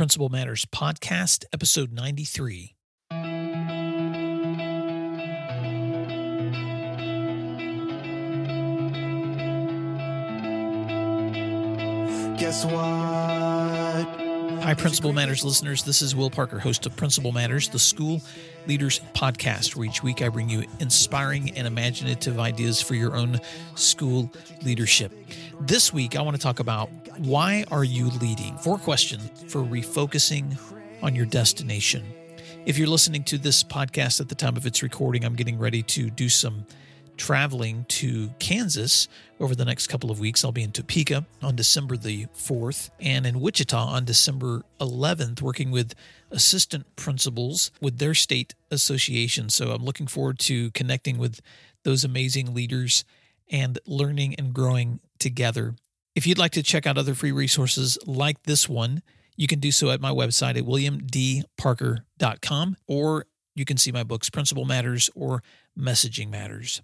Principal Matters Podcast, episode 93. Guess what? Hi, Principal Matters listeners. This is Will Parker, host of Principal Matters, the school leaders podcast, where each week I bring you inspiring and imaginative ideas for your own school leadership. This week, I want to talk about why are you leading? Four questions for refocusing on your destination. If you're listening to this podcast at the time of its recording, I'm getting ready to do some traveling to Kansas over the next couple of weeks. I'll be in Topeka on December the 4th and in Wichita on December 11th, working with assistant principals with their state association. So I'm looking forward to connecting with those amazing leaders and learning and growing together. If you'd like to check out other free resources like this one, you can do so at my website at williamdparker.com or you can see my books, Principal Matters or Messaging Matters.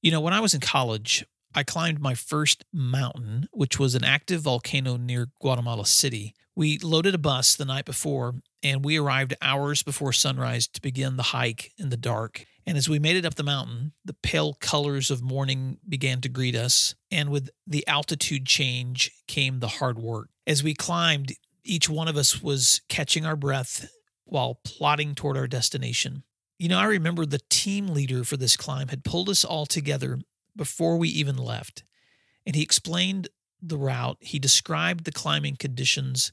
You know, when I was in college, I climbed my first mountain, which was an active volcano near Guatemala City. We loaded a bus the night before, and we arrived hours before sunrise to begin the hike in the dark. And as we made it up the mountain, the pale colors of morning began to greet us, and with the altitude change came the hard work. As we climbed, each one of us was catching our breath while plodding toward our destination. You know, I remember the team leader for this climb had pulled us all together before we even left, and he explained the route, he described the climbing conditions,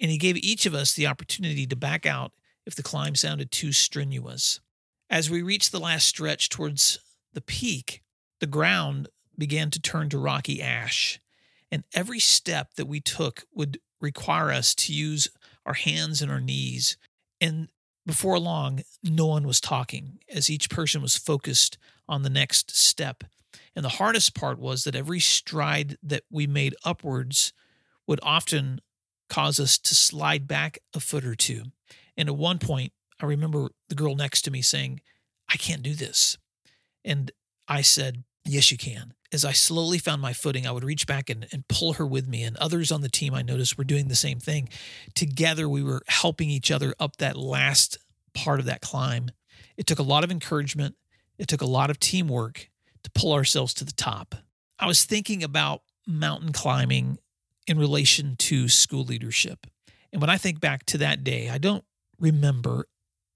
and he gave each of us the opportunity to back out if the climb sounded too strenuous. As we reached the last stretch towards the peak, the ground began to turn to rocky ash, and every step that we took would require us to use our hands and our knees. And before long, no one was talking as each person was focused on the next step. And the hardest part was that every stride that we made upwards would often cause us to slide back a foot or two. And at one point, I remember the girl next to me saying, I can't do this. And I said, Yes, you can. As I slowly found my footing, I would reach back and, and pull her with me. And others on the team I noticed were doing the same thing. Together, we were helping each other up that last part of that climb. It took a lot of encouragement, it took a lot of teamwork to pull ourselves to the top. I was thinking about mountain climbing in relation to school leadership. And when I think back to that day, I don't remember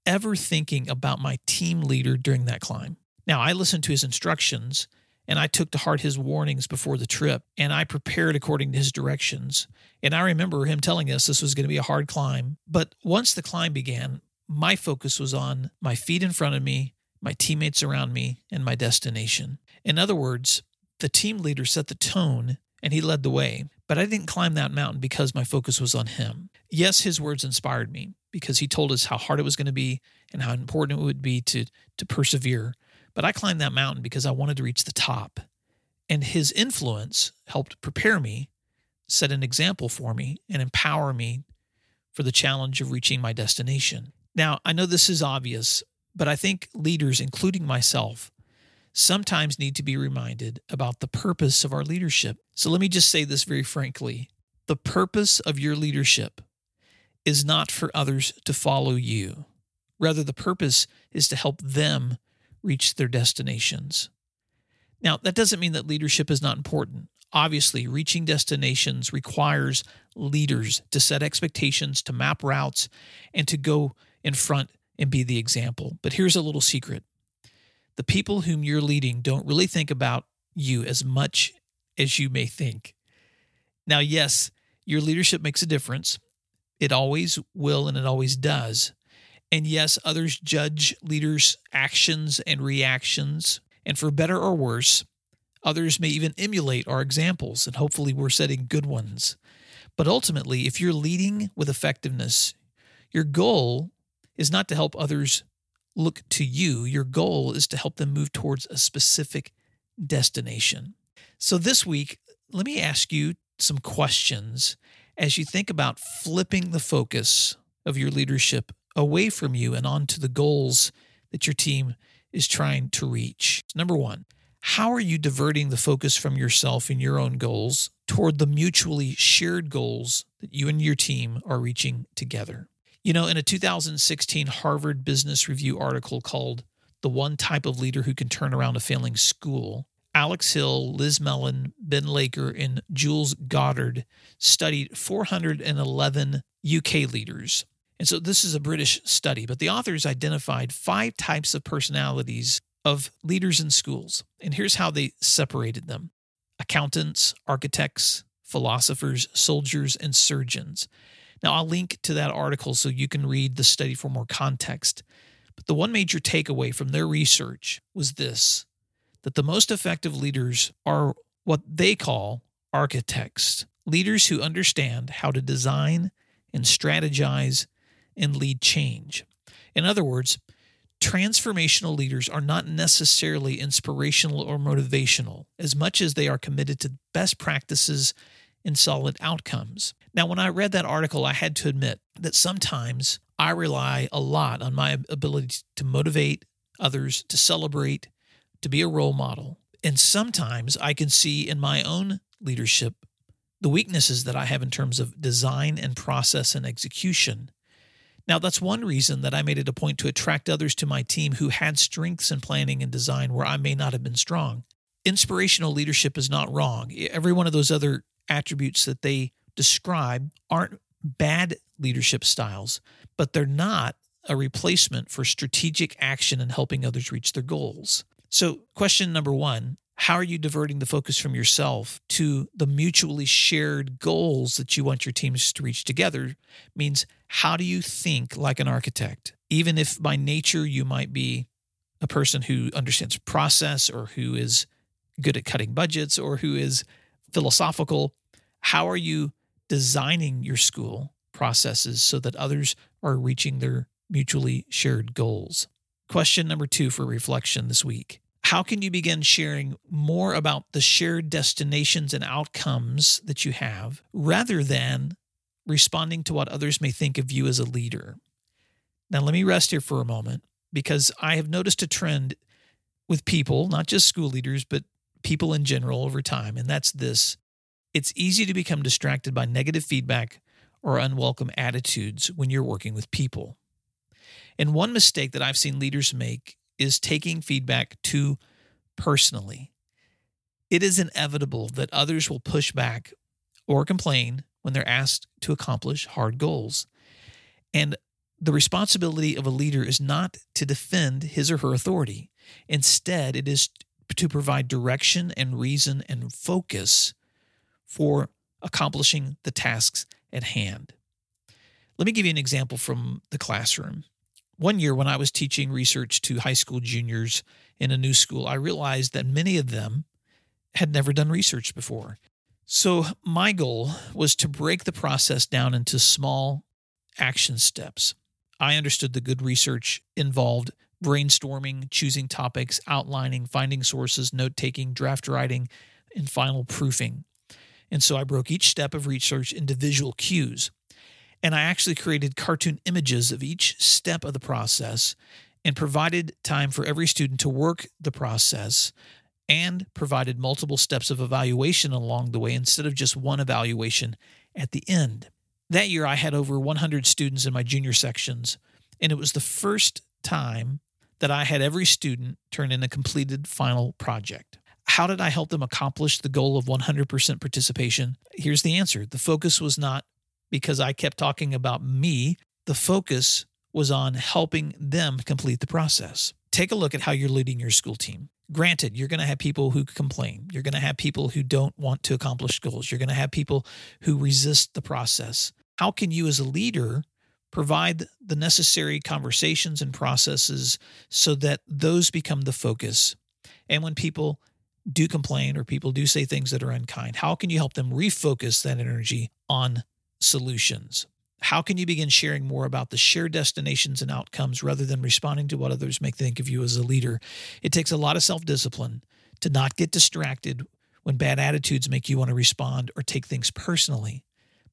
ever thinking about my team leader during that climb. Now, I listened to his instructions and I took to heart his warnings before the trip and I prepared according to his directions. And I remember him telling us this was going to be a hard climb. But once the climb began, my focus was on my feet in front of me, my teammates around me, and my destination. In other words, the team leader set the tone and he led the way, but I didn't climb that mountain because my focus was on him. Yes, his words inspired me because he told us how hard it was going to be and how important it would be to, to persevere. But I climbed that mountain because I wanted to reach the top. And his influence helped prepare me, set an example for me, and empower me for the challenge of reaching my destination. Now, I know this is obvious, but I think leaders, including myself, sometimes need to be reminded about the purpose of our leadership. So let me just say this very frankly the purpose of your leadership is not for others to follow you. Rather, the purpose is to help them reach their destinations. Now, that doesn't mean that leadership is not important. Obviously, reaching destinations requires leaders to set expectations, to map routes, and to go in front and be the example. But here's a little secret the people whom you're leading don't really think about you as much as you may think. Now, yes, your leadership makes a difference. It always will and it always does. And yes, others judge leaders' actions and reactions. And for better or worse, others may even emulate our examples, and hopefully we're setting good ones. But ultimately, if you're leading with effectiveness, your goal is not to help others look to you. Your goal is to help them move towards a specific destination. So this week, let me ask you some questions as you think about flipping the focus of your leadership away from you and onto the goals that your team is trying to reach. Number one, How are you diverting the focus from yourself and your own goals toward the mutually shared goals that you and your team are reaching together? You know, in a 2016 Harvard Business Review article called The One Type of Leader Who Can Turn Around a Failing School, Alex Hill, Liz Mellon, Ben Laker, and Jules Goddard studied 411 UK leaders. And so this is a British study, but the authors identified five types of personalities of leaders in schools. And here's how they separated them accountants, architects, philosophers, soldiers, and surgeons. Now, I'll link to that article so you can read the study for more context. But the one major takeaway from their research was this that the most effective leaders are what they call architects, leaders who understand how to design and strategize and lead change. In other words, transformational leaders are not necessarily inspirational or motivational as much as they are committed to best practices and solid outcomes. Now, when I read that article, I had to admit that sometimes I rely a lot on my ability to motivate others, to celebrate, to be a role model. And sometimes I can see in my own leadership the weaknesses that I have in terms of design and process and execution. Now, that's one reason that I made it a point to attract others to my team who had strengths in planning and design where I may not have been strong. Inspirational leadership is not wrong. Every one of those other attributes that they describe aren't bad leadership styles, but they're not a replacement for strategic action and helping others reach their goals. So, question number one how are you diverting the focus from yourself to the mutually shared goals that you want your teams to reach together? Means how do you think like an architect? Even if by nature you might be a person who understands process or who is good at cutting budgets or who is philosophical, how are you designing your school processes so that others are reaching their mutually shared goals? Question number two for reflection this week how can you begin sharing more about the shared destinations and outcomes that you have rather than responding to what others may think of you as a leader? Now, let me rest here for a moment because I have noticed a trend with people, not just school leaders, but people in general over time, and that's this it's easy to become distracted by negative feedback or unwelcome attitudes when you're working with people. And one mistake that I've seen leaders make is taking feedback too personally. It is inevitable that others will push back or complain when they're asked to accomplish hard goals. And the responsibility of a leader is not to defend his or her authority. Instead, it is to provide direction and reason and focus for accomplishing the tasks at hand. Let me give you an example from the classroom. One year, when I was teaching research to high school juniors in a new school, I realized that many of them had never done research before. So, my goal was to break the process down into small action steps. I understood the good research involved brainstorming, choosing topics, outlining, finding sources, note taking, draft writing, and final proofing. And so I broke each step of research into visual cues. And I actually created cartoon images of each step of the process and provided time for every student to work the process and provided multiple steps of evaluation along the way instead of just one evaluation at the end. That year, I had over 100 students in my junior sections, and it was the first time that I had every student turn in a completed final project. How did I help them accomplish the goal of 100% participation? Here's the answer the focus was not because I kept talking about me. The focus was on helping them complete the process. Take a look at how you're leading your school team. Granted, you're going to have people who complain. You're going to have people who don't want to accomplish goals. You're going to have people who resist the process. How can you, as a leader, provide the necessary conversations and processes so that those become the focus? And when people do complain or people do say things that are unkind, how can you help them refocus that energy on solutions. How can you begin sharing more about the shared destinations and outcomes rather than responding to what others may think of you as a leader? It takes a lot of self discipline to not get distracted when bad attitudes make you want to respond or take things personally,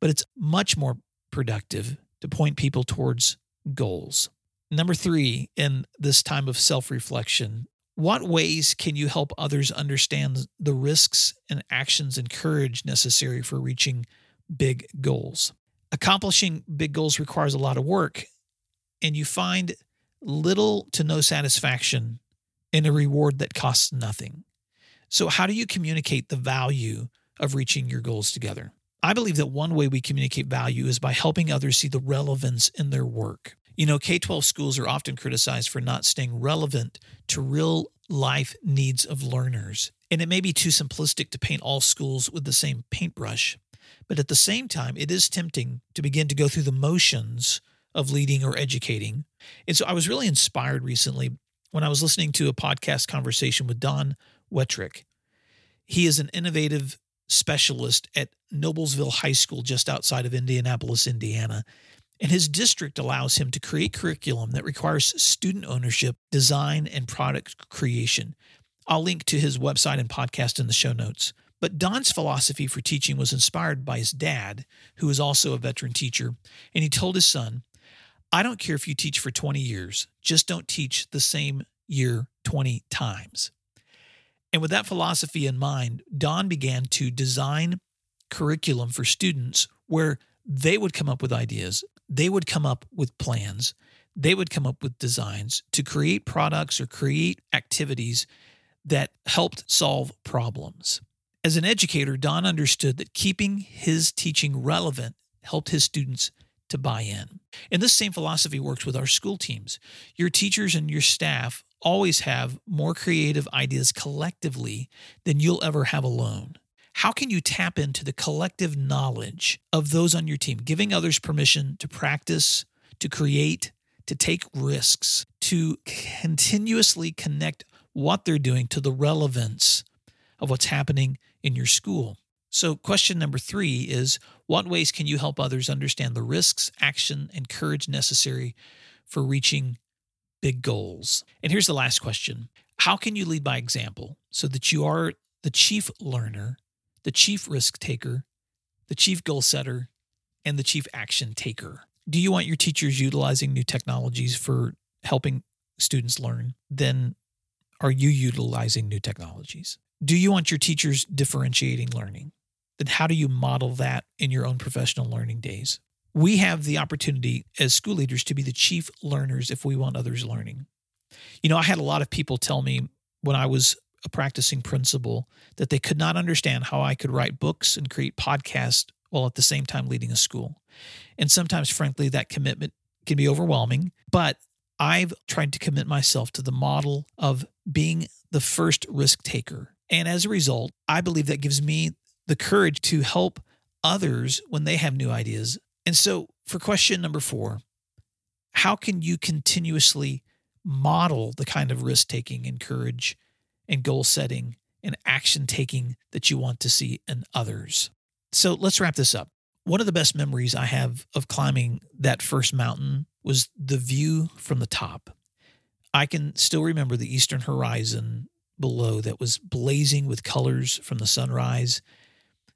but it's much more productive to point people towards goals. Number three, in this time of self reflection, What ways can you help others understand the risks and actions and courage necessary for reaching big goals? Accomplishing big goals requires a lot of work, and you find little to no satisfaction in a reward that costs nothing. So, how do you communicate the value of reaching your goals together? I believe that one way we communicate value is by helping others see the relevance in their work. You know, K 12 schools are often criticized for not staying relevant to real life needs of learners. And it may be too simplistic to paint all schools with the same paintbrush. But at the same time, it is tempting to begin to go through the motions of leading or educating. And so I was really inspired recently when I was listening to a podcast conversation with Don Wettrick. He is an innovative specialist at Noblesville High School just outside of Indianapolis, Indiana. And his district allows him to create curriculum that requires student ownership, design, and product creation. I'll link to his website and podcast in the show notes. But Don's philosophy for teaching was inspired by his dad, who was also a veteran teacher. And he told his son, I don't care if you teach for 20 years, just don't teach the same year 20 times. And with that philosophy in mind, Don began to design curriculum for students where they would come up with ideas, they would come up with plans, they would come up with designs to create products or create activities that helped solve problems. As an educator, Don understood that keeping his teaching relevant helped his students to buy in. And this same philosophy works with our school teams. Your teachers and your staff always have more creative ideas collectively than you'll ever have alone. How can you tap into the collective knowledge of those on your team, giving others permission to practice, to create, to take risks, to continuously connect what they're doing to the relevance of what's happening in your school? So, question number three is What ways can you help others understand the risks, action, and courage necessary for reaching big goals? And here's the last question How can you lead by example so that you are the chief learner the chief risk taker, the chief goal setter, and the chief action taker. Do you want your teachers utilizing new technologies for helping students learn? Then are you utilizing new technologies? Do you want your teachers differentiating learning? Then how do you model that in your own professional learning days? We have the opportunity as school leaders to be the chief learners if we want others learning. You know, I had a lot of people tell me when I was a practicing principal that they could not understand how I could write books and create podcasts while at the same time leading a school. And sometimes, frankly, that commitment can be overwhelming, but I've tried to commit myself to the model of being the first risk taker. And as a result, I believe that gives me the courage to help others when they have new ideas. And so, for question number four, how can you continuously model the kind of risk taking and courage and goal setting and action taking that you want to see in others. So let's wrap this up. One of the best memories I have of climbing that first mountain was the view from the top. I can still remember the eastern horizon below that was blazing with colors from the sunrise.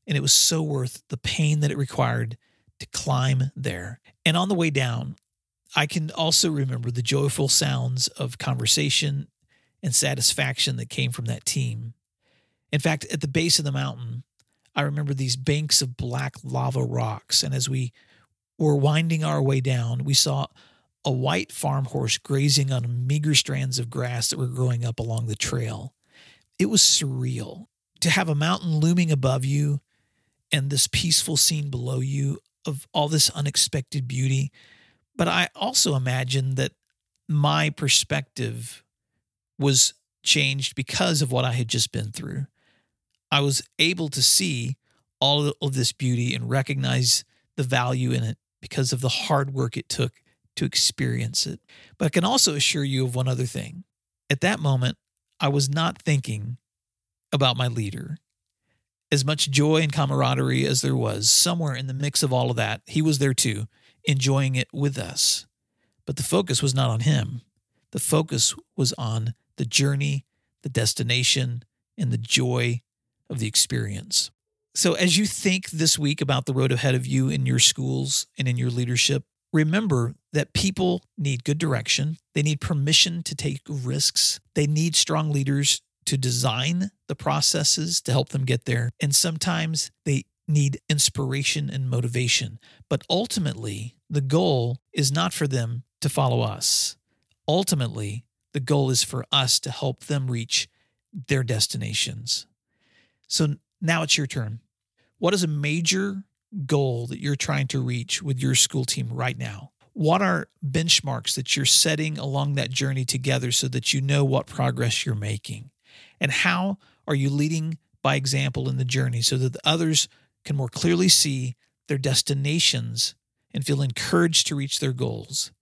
And it was so worth the pain that it required to climb there. And on the way down, I can also remember the joyful sounds of conversation and satisfaction that came from that team. In fact, at the base of the mountain, I remember these banks of black lava rocks. And as we were winding our way down, we saw a white farm horse grazing on meager strands of grass that were growing up along the trail. It was surreal to have a mountain looming above you and this peaceful scene below you of all this unexpected beauty. But I also imagine that my perspective was changed because of what I had just been through. I was able to see all of this beauty and recognize the value in it because of the hard work it took to experience it. But I can also assure you of one other thing. At that moment, I was not thinking about my leader. As much joy and camaraderie as there was, somewhere in the mix of all of that, he was there too, enjoying it with us. But the focus was not on him. The focus was on the journey, the destination, and the joy of the experience. So, as you think this week about the road ahead of you in your schools and in your leadership, remember that people need good direction. They need permission to take risks. They need strong leaders to design the processes to help them get there. And sometimes they need inspiration and motivation. But ultimately, the goal is not for them to follow us. Ultimately, the goal is for us to help them reach their destinations. So now it's your turn. What is a major goal that you're trying to reach with your school team right now? What are benchmarks that you're setting along that journey together so that you know what progress you're making? And how are you leading by example in the journey so that the others can more clearly see their destinations and feel encouraged to reach their goals?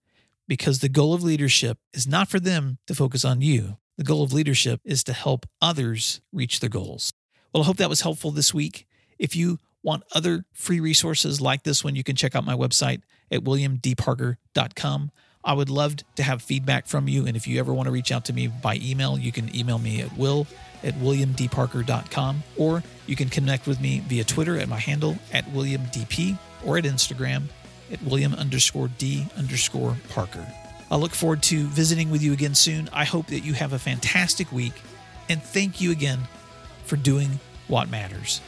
Because the goal of leadership is not for them to focus on you. The goal of leadership is to help others reach their goals. Well, I hope that was helpful this week. If you want other free resources like this one, you can check out my website at williamdparker.com. I would love to have feedback from you. And if you ever want to reach out to me by email, you can email me at will at williamdparker.com or you can connect with me via Twitter at my handle at williamdp or at Instagram at william underscore d underscore parker. I look forward to visiting with you again soon. I hope that you have a fantastic week and thank you again for doing what matters.